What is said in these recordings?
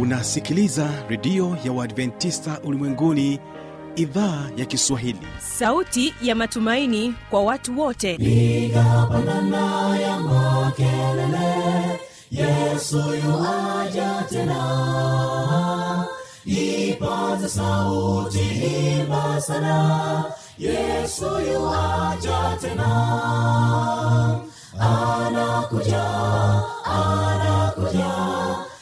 unasikiliza redio ya uadventista ulimwenguni idhaa ya kiswahili. Sauti ya matumaini kwa watu wote. Igapanana ya makelele yesu yuaja tena. Ipaze sauti imba sana yesu yuaja tena. Anakuja anakuja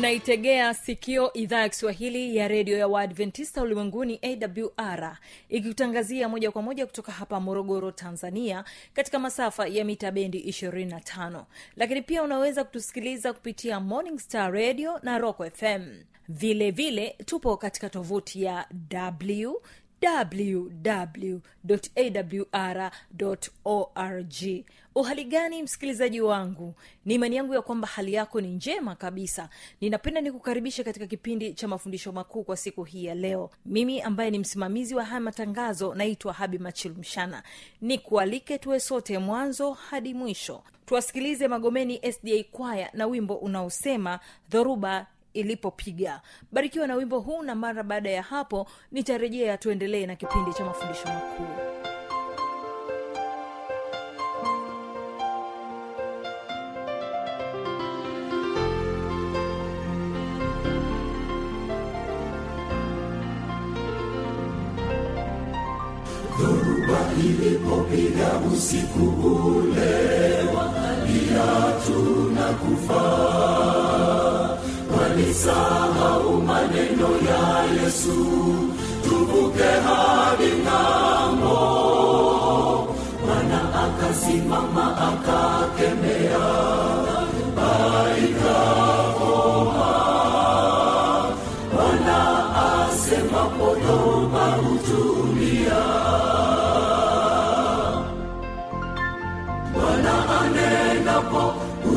unaitegea sikio idhaa ya kiswahili ya redio ya waadventista ulimwenguni awr ikikutangazia moja kwa moja kutoka hapa morogoro tanzania katika masafa ya mita bendi 25 lakini pia unaweza kutusikiliza kupitia morning star radio na rock fm vile vile tupo katika tovuti ya w www.awr.org uhali gani msikilizaji wangu? Ni imani yangu ya kwamba hali yako ni njema kabisa. Ninapenda nikukaribisha katika kipindi cha mafundisho makuu kwa siku hii ya leo. Mimi ambaye ni msimamizi wa haya matangazo naitwa habi machilumshana ni kualike tuwe sote mwanzo hadi mwisho. Tuwasikilize magomeni sda kwaya na wimbo unaosema dhoruba ilipopiga. Barikiwa na wimbo huu na mara baada ya hapo nitarejea tuendelee na kipindi cha mafundisho makuu ilipopiga usiku ule wakalia tuna kufa. Walisahau maneno ya yesu tuvuke hadi ng'ambo. Bwana akasimama akakemea. Aikakoma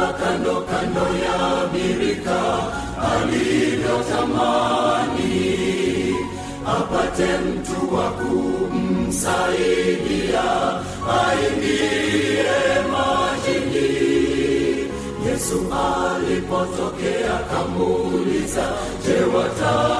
mgonjwa kando kando ya birika alivyotamani apate mtu wa kumsaidia aingie majini. Yesu alipotokea kamuuliza je wataka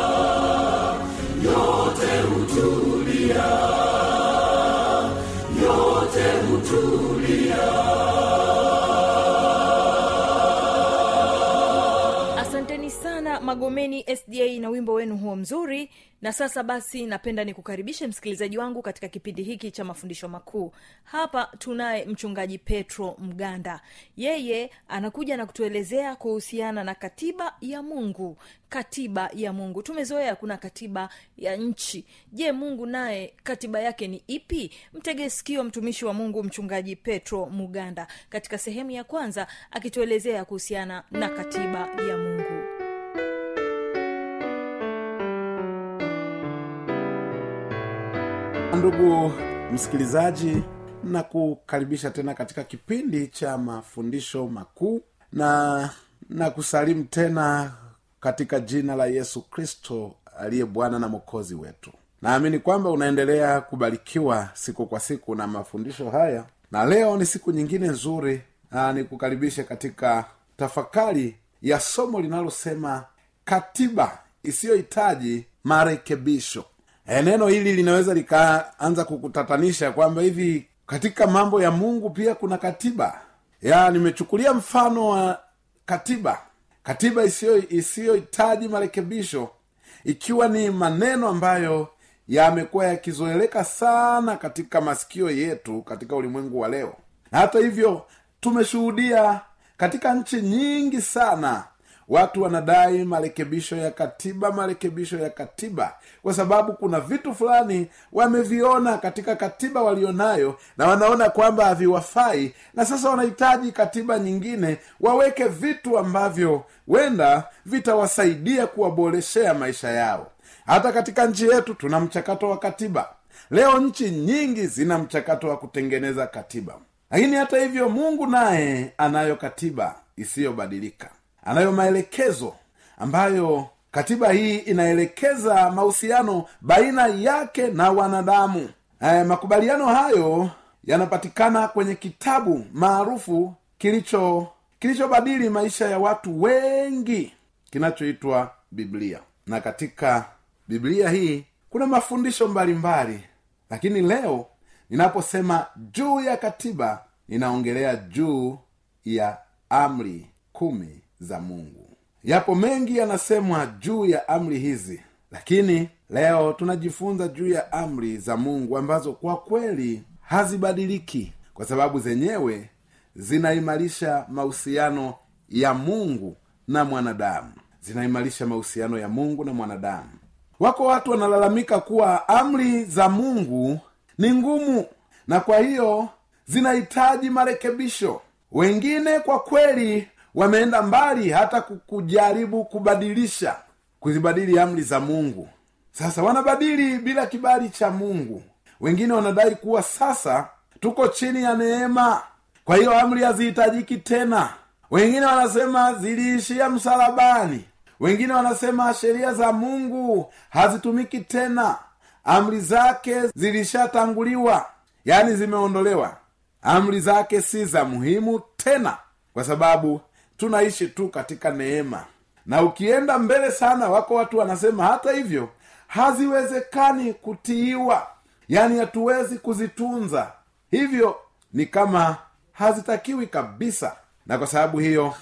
magomeni sda na wimbo wenu huo mzuri. Na sasa basi napenda nikukaribishe msikilizaji wangu katika kipindi hiki cha mafundisho makuu. Hapa tunaye mchungaji petro mganda. Yeye anakuja na kutuelezea kuhusiana na katiba ya mungu. Katiba ya mungu. Tumezoea kuna katiba ya nchi. Je mungu naye katiba yake ni ipi? Mtege mtumishi wa mungu mchungaji petro muganda katika sehemu ya kwanza akituelezea kuhusiana na katiba ya mungu ndugu msikilizaji na kukaribisha tena katika kipindi cha mafundisho makuu na na kusalimu tena katika jina la yesu kristo aliye bwana na mwokozi wetu. Naamini kwamba unaendelea kubarikiwa siku kwa siku na mafundisho haya na leo ni siku nyingine nzuri nikukaribishe katika tafakari ya somo linalosema katiba isiyohitaji marekebisho e, neno hili linaweza likaanza kukutatanisha kwamba hivi katika mambo ya mungu pia kuna katiba. Ya nimechukulia mfano wa katiba. Katiba isiyohitaji marekebisho ikiwa ni maneno ambayo yamekuwa yakizoeleka sana katika masikio yetu katika ulimwengu wa leo. Na hata hivyo tumeshuhudia katika nchi nyingi sana watu wanadai marekebisho ya katiba marekebisho ya katiba. Kwa sababu kuna vitu fulani wameviona katika katiba walionayo na wanaona kwamba haviwafai. Na sasa wanahitaji katiba nyingine waweke vitu ambavyo wenda vitawasaidia kuwaboreshea maisha yao. Hata katika nchi yetu tuna mchakato wa katiba. Leo nchi nyingi zina mchakato wa kutengeneza katiba. Lakini hata hivyo mungu naye anayo katiba isiyobadilika anayo maelekezo ambayo katiba hii inaelekeza mahusiano baina yake na wanadamu e, makubaliano hayo yanapatikana kwenye kitabu maarufu kilicho kilichobadili maisha ya watu wengi kinachoitwa biblia na katika biblia hii kuna mafundisho mbalimbali mbali. lakini leo ninaposema juu ya katiba ninaongelea juu ya amri kumi za mungu. Yapo mengi yanasemwa juu ya amri hizi lakini leo tunajifunza juu ya amri za mungu ambazo kwa kweli hazibadiliki kwa sababu zenyewe zinaimarisha mahusiano ya mungu na mwanadamu. Zinaimarisha mahusiano ya mungu na mwanadamu. Wako watu wanalalamika kuwa amri za mungu ni ngumu na kwa hiyo zinahitaji marekebisho. Wengine kwa kweli wameenda mbali hata kujaribu kubadilisha kuzibadili amri za mungu. Sasa wanabadili bila kibali cha mungu. Wengine wanadai kuwa sasa tuko chini ya neema kwa hiyo amri hazihitajiki tena. Wengine wanasema ziliishia msalabani. Wengine wanasema sheria za mungu hazitumiki tena. Amri zake zilishatanguliwa yaani zimeondolewa. Amri zake si za muhimu tena kwa sababu tunaishi tu katika neema. Na ukienda mbele sana wako watu wanasema hata hivyo haziwezekani kutiiwa. Yaani hatuwezi kuzitunza. Hivyo ni kama hazitakiwi kabisa. Na kwa sababu hiyo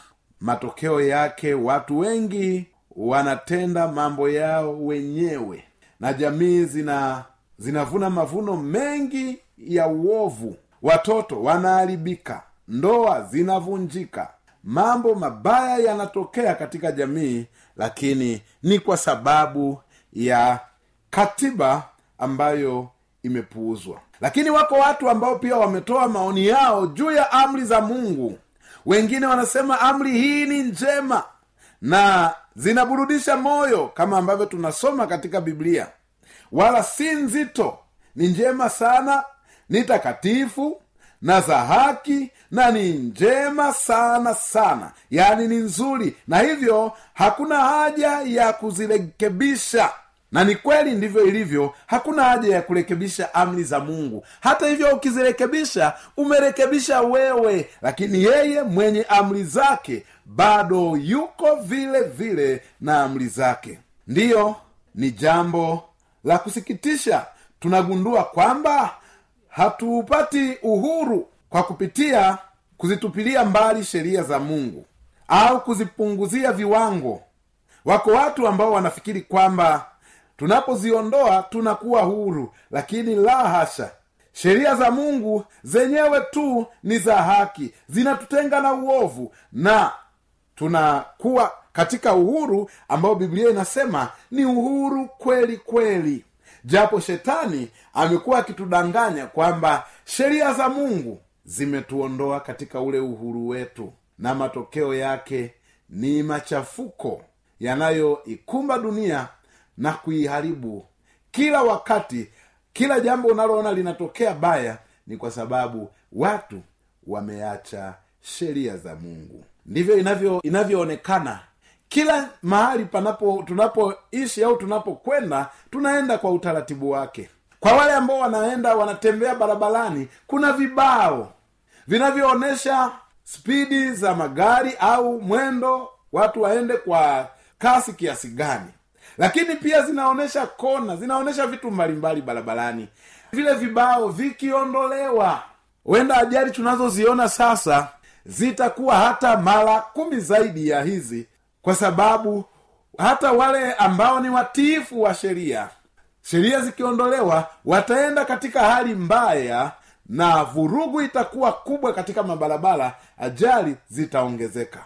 matokeo yake watu wengi wanatenda mambo yao wenyewe. Na jamii zina zinavuna mavuno mengi ya uovu. Watoto wanaharibika ndoa zinavunjika mambo mabaya yanatokea katika jamii lakini ni kwa sababu ya katiba ambayo imepuuzwa. Lakini wako watu ambao pia wametoa maoni yao juu ya amri za mungu. Wengine wanasema amri hii ni njema na zinaburudisha moyo kama ambavyo tunasoma katika biblia. Wala si nzito ni njema sana ni takatifu na za haki na ni njema sana sana. Yaani ni nzuri. Na hivyo hakuna haja ya kuzirekebisha. Na ni kweli ndivyo ilivyo hakuna haja ya kurekebisha amri za mungu. Hata hivyo ukizirekebisha umerekebisha wewe. Lakini yeye mwenye amri zake bado yuko vile vile na amri zake. Ndiyo ni jambo la kusikitisha. Tunagundua kwamba hatuupati uhuru kwa kupitia kuzitupilia mbali sheria za mungu au kuzipunguzia viwango. Wako watu ambao wanafikiri kwamba tunapoziondoa tunakuwa huru lakini la hasha. Sheria za mungu zenyewe tu ni za haki zinatutenga na uovu na tunakuwa katika uhuru ambao biblia inasema ni uhuru kweli kweli japo shetani amekuwa akitudanganya kwamba sheria za mungu zimetuondoa katika ule uhuru wetu na matokeo yake ni machafuko yanayoikumba dunia na kuiharibu kila wakati. Kila jambo unaloona linatokea baya ni kwa sababu watu wameacha sheria za mungu. Ndivyo inavyo inavyoonekana kila mahali panapo tunapoishi au tunapokwenda tunaenda kwa utaratibu wake. Kwa wale ambao wanaenda wanatembea barabarani kuna vibao vinavyoonyesha spidi za magari au mwendo watu waende kwa kasi kiasi gani. Lakini pia zinaonyesha kona zinaonyesha vitu mbalimbali barabarani. Vile vibao vikiondolewa huenda ajali tunazoziona sasa zitakuwa hata mara kumi zaidi ya hizi kwa sababu hata wale ambao ni watiifu wa sheria sheria zikiondolewa wataenda katika hali mbaya na vurugu itakuwa kubwa katika mabarabara ajali zitaongezeka.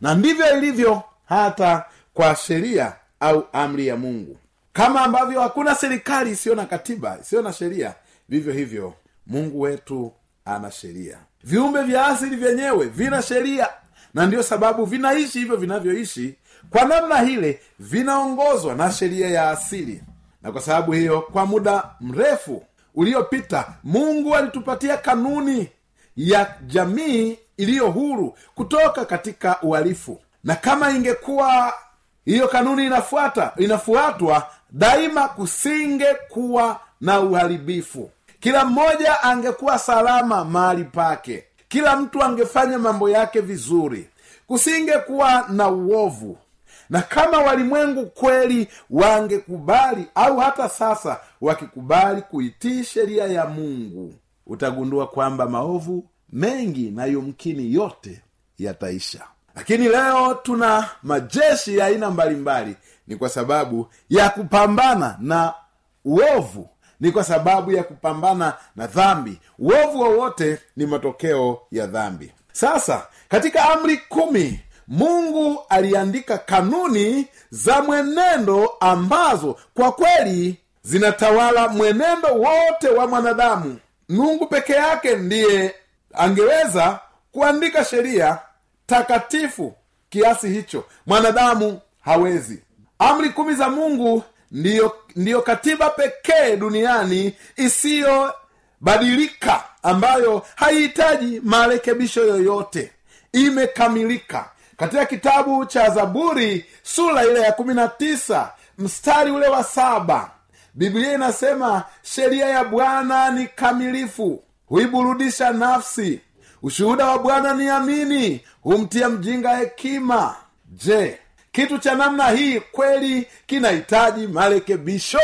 Na ndivyo ilivyo hata kwa sheria au amri ya mungu. Kama ambavyo hakuna serikali isiyo na katiba isiyo na sheria vivyo hivyo mungu wetu ana sheria. Viumbe vya asili vyenyewe vina sheria na ndiyo sababu vinaishi hivyo vinavyoishi. Kwa namna hile vinaongozwa na sheria ya asili. Na kwa sababu hiyo kwa muda mrefu uliopita mungu alitupatia kanuni ya jamii iliyo huru kutoka katika uhalifu. Na kama ingekuwa hiyo kanuni inafuata inafuatwa daima kusinge kuwa na uharibifu. Kila mmoja angekuwa salama mahali pake kila mtu angefanya mambo yake vizuri. Kusingekuwa na uovu. Na kama walimwengu kweli wangekubali au hata sasa wakikubali kuitii sheria ya mungu utagundua kwamba maovu mengi na yumkini yote yataisha. Lakini leo tuna majeshi ya aina mbalimbali. Ni kwa sababu ya kupambana na uovu ni kwa sababu ya kupambana na dhambi. Uovu wowote ni matokeo ya dhambi. Sasa katika amri kumi mungu aliandika kanuni za mwenendo ambazo kwa kweli zinatawala mwenendo wote wa mwanadamu. Mungu peke yake ndiye angeweza kuandika sheria takatifu kiasi hicho. Mwanadamu hawezi. Amri kumi za mungu ndiyo, ndiyo katiba pekee duniani isiyobadilika ambayo haihitaji marekebisho yoyote. Imekamilika. Katika kitabu cha zaburi sura ile ya kumi na tisa mstari ule wa saba biblia inasema sheria ya bwana ni kamilifu huiburudisha nafsi. Ushuhuda wa bwana ni amini humtia mjinga hekima. Je kitu cha namna hii kweli kinahitaji marekebisho.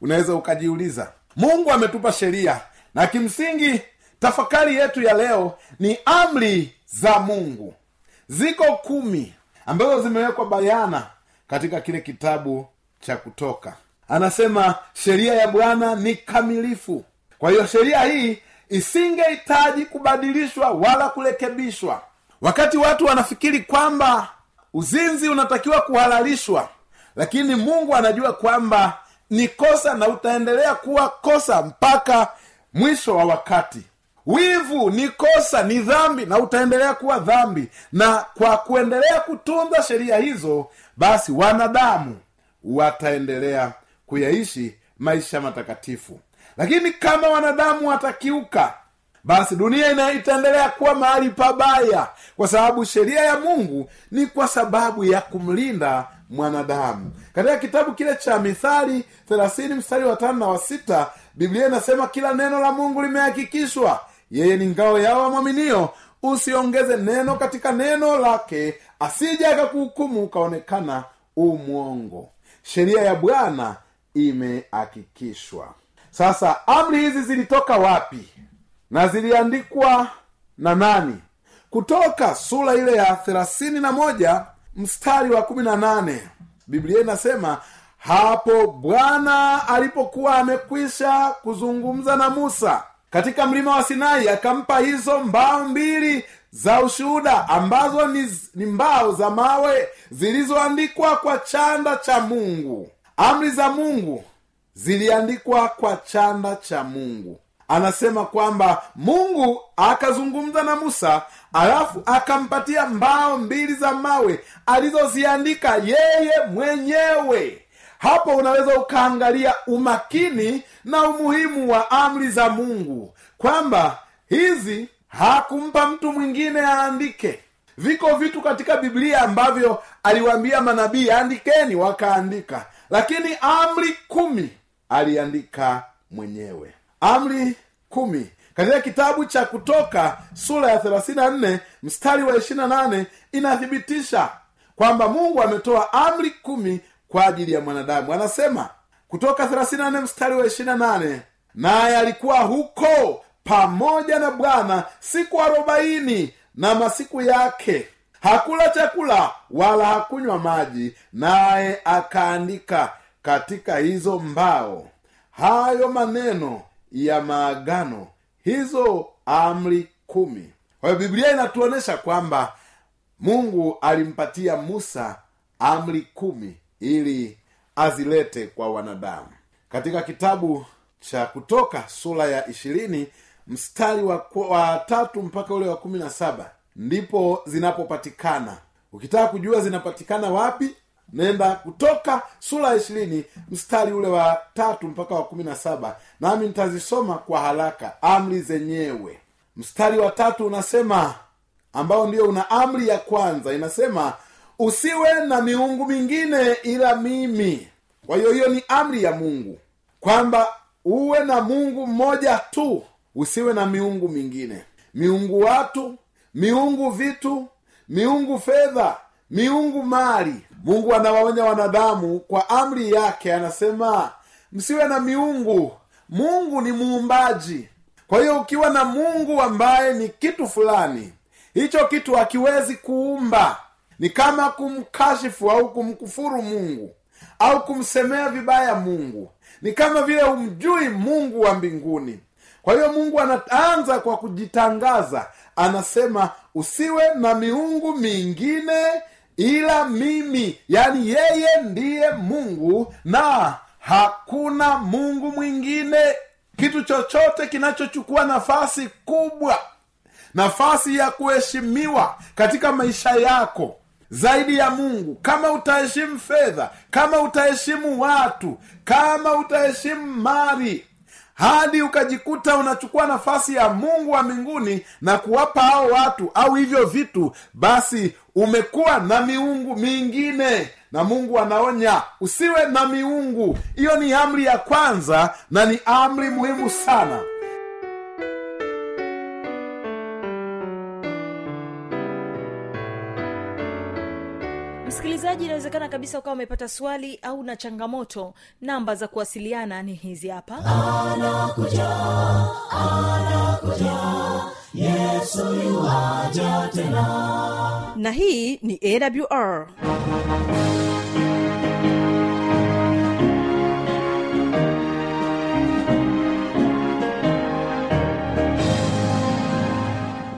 Unaweza ukajiuliza mungu ametupa sheria na kimsingi tafakari yetu ya leo ni amri za mungu. Ziko kumi ambazo zimewekwa bayana katika kile kitabu cha kutoka. Anasema sheria ya bwana ni kamilifu. Kwa hiyo sheria hii isingehitaji kubadilishwa wala kurekebishwa. Wakati watu wanafikiri kwamba uzinzi unatakiwa kuhalalishwa lakini mungu anajua kwamba ni kosa na utaendelea kuwa kosa mpaka mwisho wa wakati. Wivu ni kosa ni dhambi na utaendelea kuwa dhambi. Na kwa kuendelea kutunza sheria hizo basi wanadamu wataendelea kuyaishi maisha matakatifu. Lakini kama wanadamu watakiuka basi dunia ina itaendelea kuwa mahali pabaya kwa sababu sheria ya mungu ni kwa sababu ya kumlinda mwanadamu. Katika kitabu kile cha mithali thelathini mstari wa tano na wa sita biblia inasema kila neno la mungu limehakikishwa. Yeye ni ngao yao wamwaminio usiongeze neno katika neno lake asije akakuhukumu ukaonekana umwongo sheria ya bwana imehakikishwa. Sasa amri hizi zilitoka wapi na ziliandikwa na nani? Kutoka sura ile ya thelathini na moja mstari wa kumi na nane. Biblia inasema hapo bwana alipokuwa amekwisha kuzungumza na musa katika mlima wa sinai akampa hizo mbao mbili za ushuhuda ambazo ni, ni mbao za mawe zilizoandikwa kwa chanda cha mungu. Amri za mungu ziliandikwa kwa chanda cha mungu anasema kwamba mungu akazungumza na musa alafu akampatia mbao mbili za mawe alizoziandika yeye mwenyewe. Hapo unaweza ukaangalia umakini na umuhimu wa amri za mungu kwamba hizi hakumpa mtu mwingine aandike. Viko vitu katika biblia ambavyo aliwaambia manabii andikeni wakaandika. Lakini amri kumi aliandika mwenyewe amri kumi. Katika kitabu cha kutoka sura ya 34 mstari wa 28 inathibitisha kwamba mungu ametoa amri kumi kwa ajili ya mwanadamu. Anasema kutoka 34 mstari wa 28 naye alikuwa huko pamoja na bwana siku arobaini na masiku yake. Hakula chakula wala hakunywa maji naye akaandika katika hizo mbao. Hayo maneno ya maagano hizo amri kumi. Kwa hiyo biblia inatuonyesha kwamba mungu alimpatia musa amri kumi ili azilete kwa wanadamu. Katika kitabu cha kutoka sura ya ishirini mstari wa, wa tatu mpaka ule wa kumi na saba ndipo zinapopatikana. Ukitaka kujua zinapatikana wapi nenda kutoka sura ya ishirini mstari ule wa tatu mpaka wa kumi na saba. Nami nitazisoma kwa haraka amri zenyewe. Mstari wa tatu unasema ambao ndiyo una amri ya kwanza inasema usiwe na miungu mingine ila mimi. Kwa hiyo hiyo ni amri ya mungu kwamba uwe na mungu mmoja tu usiwe na miungu mingine. Miungu watu miungu vitu miungu fedha miungu mali. Mungu anawaonya wanadamu kwa amri yake anasema msiwe na miungu. Mungu ni muumbaji. Kwa hiyo ukiwa na mungu ambaye ni kitu fulani hicho kitu hakiwezi kuumba. Ni kama kumkashifu au kumkufuru mungu au kumsemea vibaya mungu. Ni kama vile umjui mungu wa mbinguni. Kwa hiyo mungu anaanza kwa kujitangaza. Anasema usiwe na miungu mingine ila mimi yani yeye ndiye mungu na hakuna mungu mwingine. Kitu chochote kinachochukua nafasi kubwa nafasi ya kuheshimiwa katika maisha yako zaidi ya mungu kama utaheshimu fedha kama utaheshimu watu kama utaheshimu mali hadi ukajikuta unachukua nafasi ya mungu wa mbinguni na kuwapa hao watu au hivyo vitu basi umekuwa na miungu mingine. Na mungu anaonya usiwe na miungu. Hiyo ni amri ya kwanza na ni amri muhimu sana msikilizaji inawezekana kabisa ukawa umepata swali au na changamoto. Namba za kuwasiliana ni hizi hapa. Anakuja anakuja yesu tena. Na hii ni awr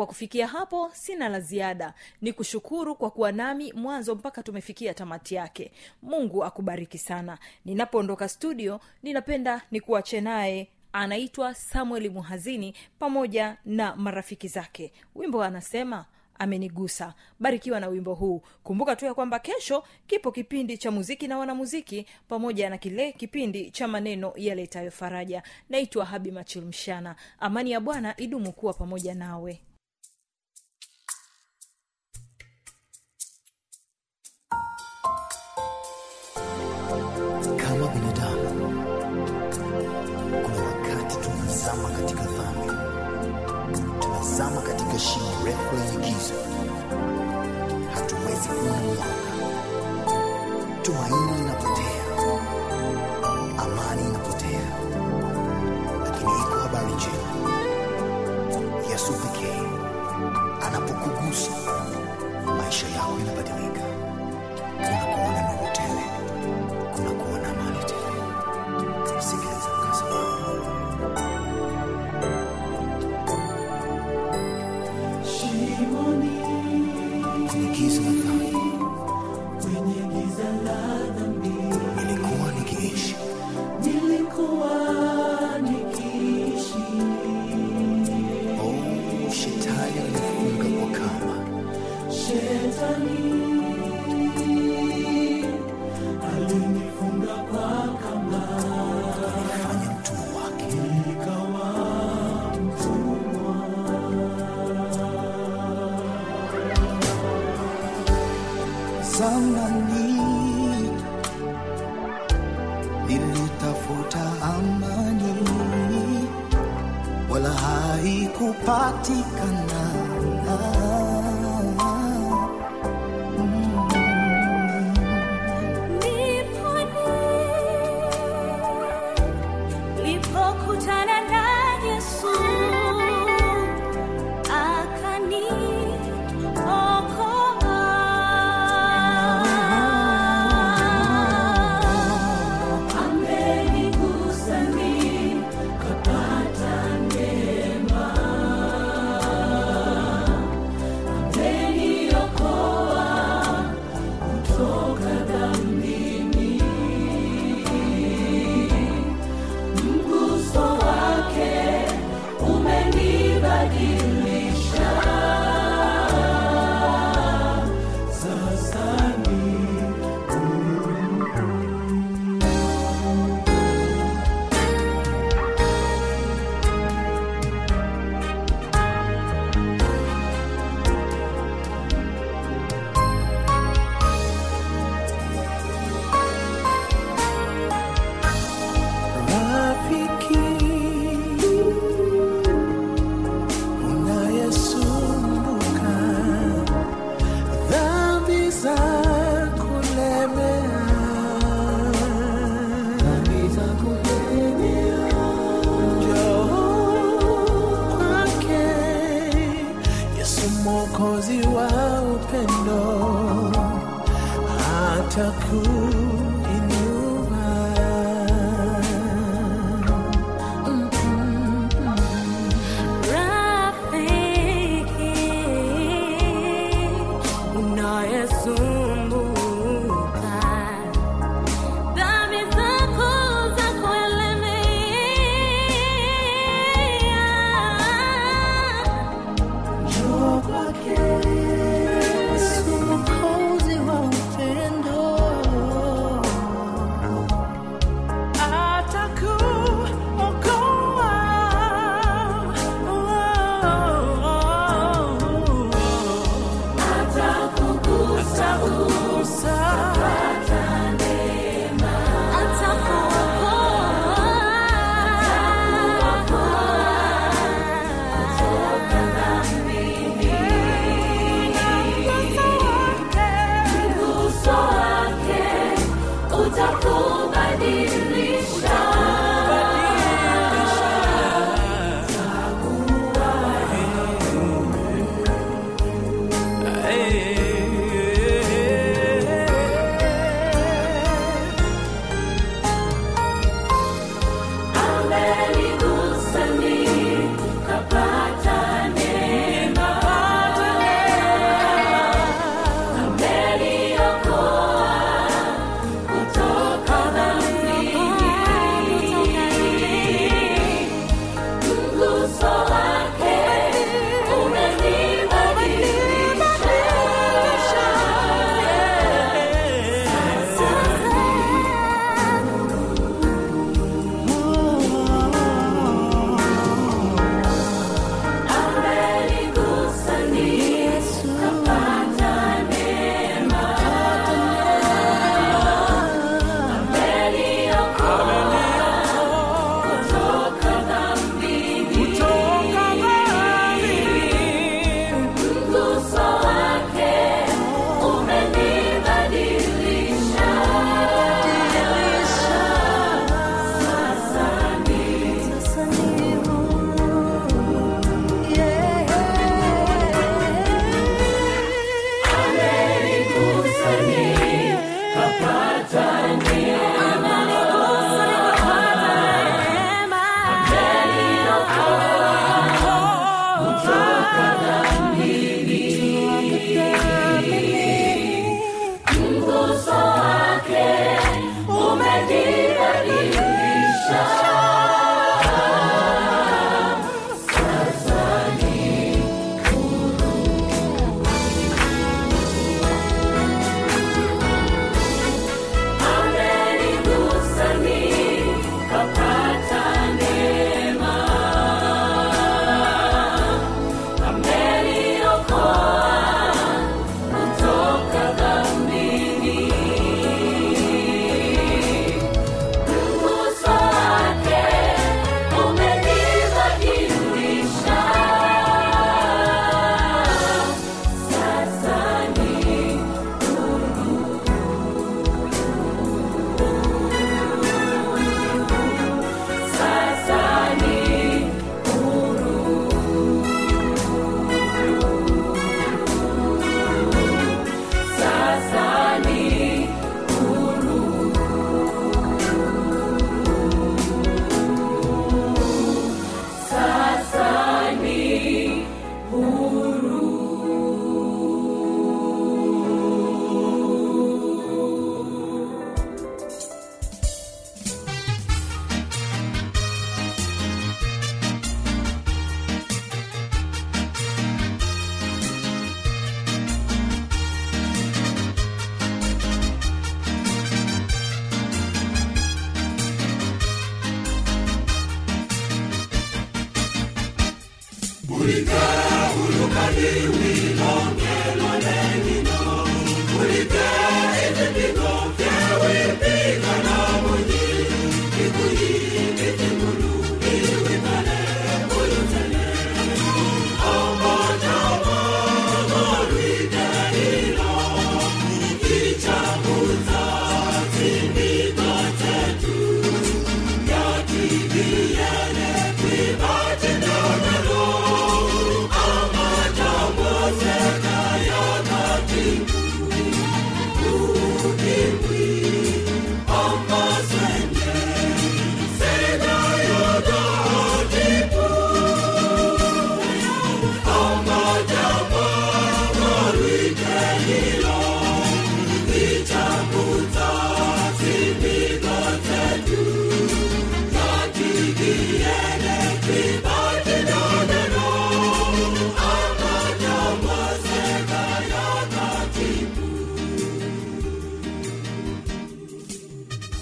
kwa kufikia hapo sina la ziada. Ni kushukuru kwa kuwa nami mwanzo mpaka tumefikia tamati yake. Mungu akubariki sana. Ninapoondoka studio ninapenda nikuache naye. Anaitwa samuel muhazini pamoja na marafiki zake. Wimbo anasema amenigusa. Barikiwa na wimbo huu. Kumbuka tu ya kwamba kesho kipo kipindi cha muziki na wanamuziki pamoja na kile kipindi cha maneno yaletayo faraja. Naitwa habi machilmshana. Amani ya bwana idumu kuwa pamoja nawe yesu pekee. Anapokugusa maisha yao yanabadilika nilitafuta amani wala haikupatikana